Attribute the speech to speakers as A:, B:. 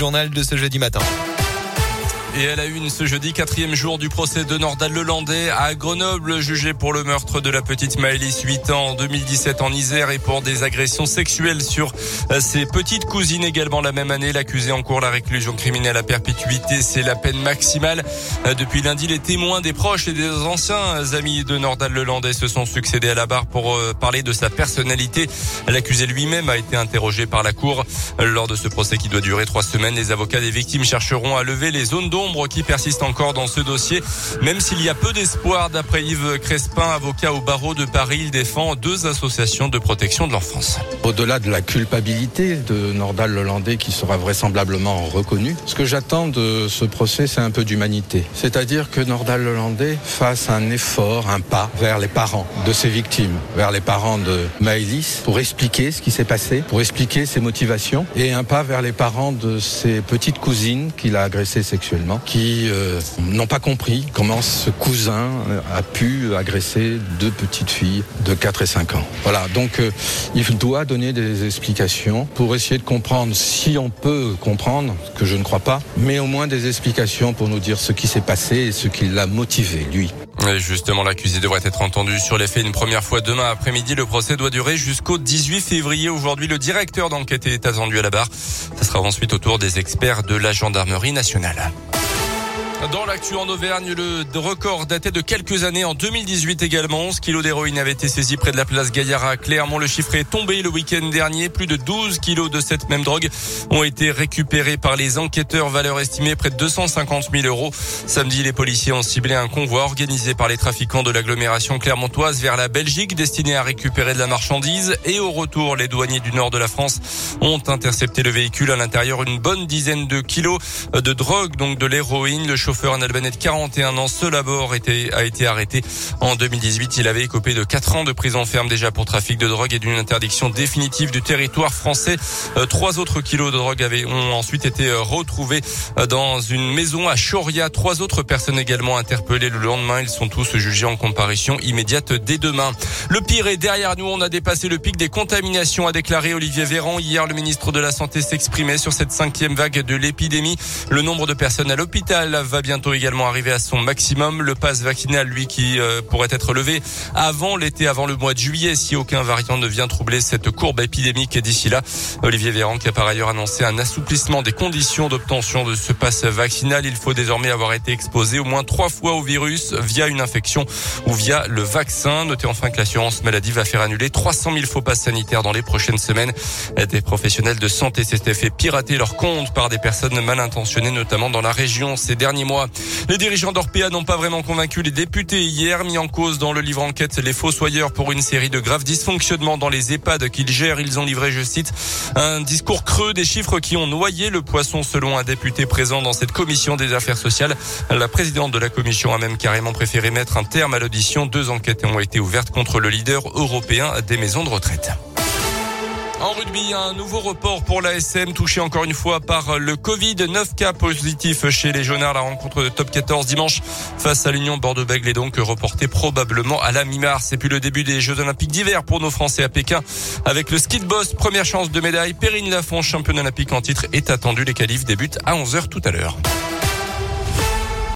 A: journal de ce jeudi matin.
B: Et elle a eu une ce jeudi, quatrième jour du procès de Nordal Lelandais à Grenoble, jugé pour le meurtre de la petite Maëlys, 8 ans, en 2017 en Isère et pour des agressions sexuelles sur euh, ses petites cousines également la même année. L'accusé en cours la réclusion criminelle à perpétuité, c'est la peine maximale. Euh, depuis lundi, les témoins des proches et des anciens amis de Nordal Lelandais se sont succédés à la barre pour euh, parler de sa personnalité. L'accusé lui-même a été interrogé par la cour. Lors de ce procès qui doit durer trois semaines, les avocats des victimes chercheront à lever les zones d'ombre qui persiste encore dans ce dossier, même s'il y a peu d'espoir. D'après Yves Crespin, avocat au barreau de Paris, il défend deux associations de protection de l'enfance.
C: Au-delà de la culpabilité de Nordal Lelandais qui sera vraisemblablement reconnu, ce que j'attends de ce procès, c'est un peu d'humanité. C'est-à-dire que Nordal Lelandais fasse un effort, un pas vers les parents de ses victimes, vers les parents de Maëlys, pour expliquer ce qui s'est passé, pour expliquer ses motivations, et un pas vers les parents de ses petites cousines qu'il a agressées sexuellement qui euh, n'ont pas compris comment ce cousin euh, a pu agresser deux petites filles de 4 et 5 ans. Voilà, donc euh, il doit donner des explications pour essayer de comprendre si on peut comprendre, que je ne crois pas, mais au moins des explications pour nous dire ce qui s'est passé et ce qui l'a motivé, lui.
B: justement, l'accusé devrait être entendu sur les faits une première fois demain après-midi. Le procès doit durer jusqu'au 18 février. Aujourd'hui, le directeur d'enquête est attendu à la barre. Ça sera ensuite au tour des experts de la gendarmerie nationale. Dans l'actu en Auvergne, le record datait de quelques années en 2018 également. 11 kilos d'héroïne avait été saisi près de la place Gaillard à Clermont. Le chiffre est tombé le week-end dernier. Plus de 12 kilos de cette même drogue ont été récupérés par les enquêteurs. Valeur estimée près de 250 000 euros. Samedi, les policiers ont ciblé un convoi organisé par les trafiquants de l'agglomération clermontoise vers la Belgique destiné à récupérer de la marchandise. Et au retour, les douaniers du nord de la France ont intercepté le véhicule. À l'intérieur, une bonne dizaine de kilos de drogue, donc de l'héroïne. Le chauffeur, un Albanais de 41 ans, seul à bord, a été arrêté en 2018. Il avait écopé de 4 ans de prison ferme déjà pour trafic de drogue et d'une interdiction définitive du territoire français. Euh, trois autres kilos de drogue avaient, ont ensuite été euh, retrouvés euh, dans une maison à Choria. Trois autres personnes également interpellées le lendemain. Ils sont tous jugés en comparution immédiate dès demain. Le pire est derrière nous. On a dépassé le pic des contaminations, a déclaré Olivier Véran. Hier, le ministre de la Santé s'exprimait sur cette cinquième vague de l'épidémie. Le nombre de personnes à l'hôpital va bientôt également arriver à son maximum. Le pass vaccinal, lui, qui euh, pourrait être levé avant l'été, avant le mois de juillet, si aucun variant ne vient troubler cette courbe épidémique d'ici là. Olivier Véran qui a par ailleurs annoncé un assouplissement des conditions d'obtention de ce pass vaccinal. Il faut désormais avoir été exposé au moins trois fois au virus via une infection ou via le vaccin. Notez enfin que l'assurance maladie va faire annuler 300 000 faux passes sanitaires dans les prochaines semaines. Des professionnels de santé s'étaient fait pirater leur compte par des personnes mal intentionnées, notamment dans la région ces derniers mois. Les dirigeants d'Orpea n'ont pas vraiment convaincu les députés hier, mis en cause dans le livre enquête les fossoyeurs pour une série de graves dysfonctionnements dans les EHPAD qu'ils gèrent. Ils ont livré, je cite, un discours creux des chiffres qui ont noyé le poisson selon un député présent dans cette commission des affaires sociales. La présidente de la commission a même carrément préféré mettre un terme à l'audition. Deux enquêtes ont été ouvertes contre le leader européen des maisons de retraite. En rugby, un nouveau report pour l'ASM touché encore une fois par le Covid. 9 cas positifs chez les Jaunards. La rencontre de top 14 dimanche face à l'Union Bordeaux-Bègles est donc reportée probablement à la mi-mars. Et puis le début des Jeux Olympiques d'hiver pour nos Français à Pékin avec le ski de boss. Première chance de médaille. Perrine Lafont, championne olympique en titre, est attendu. Les qualifs débutent à 11h tout à l'heure.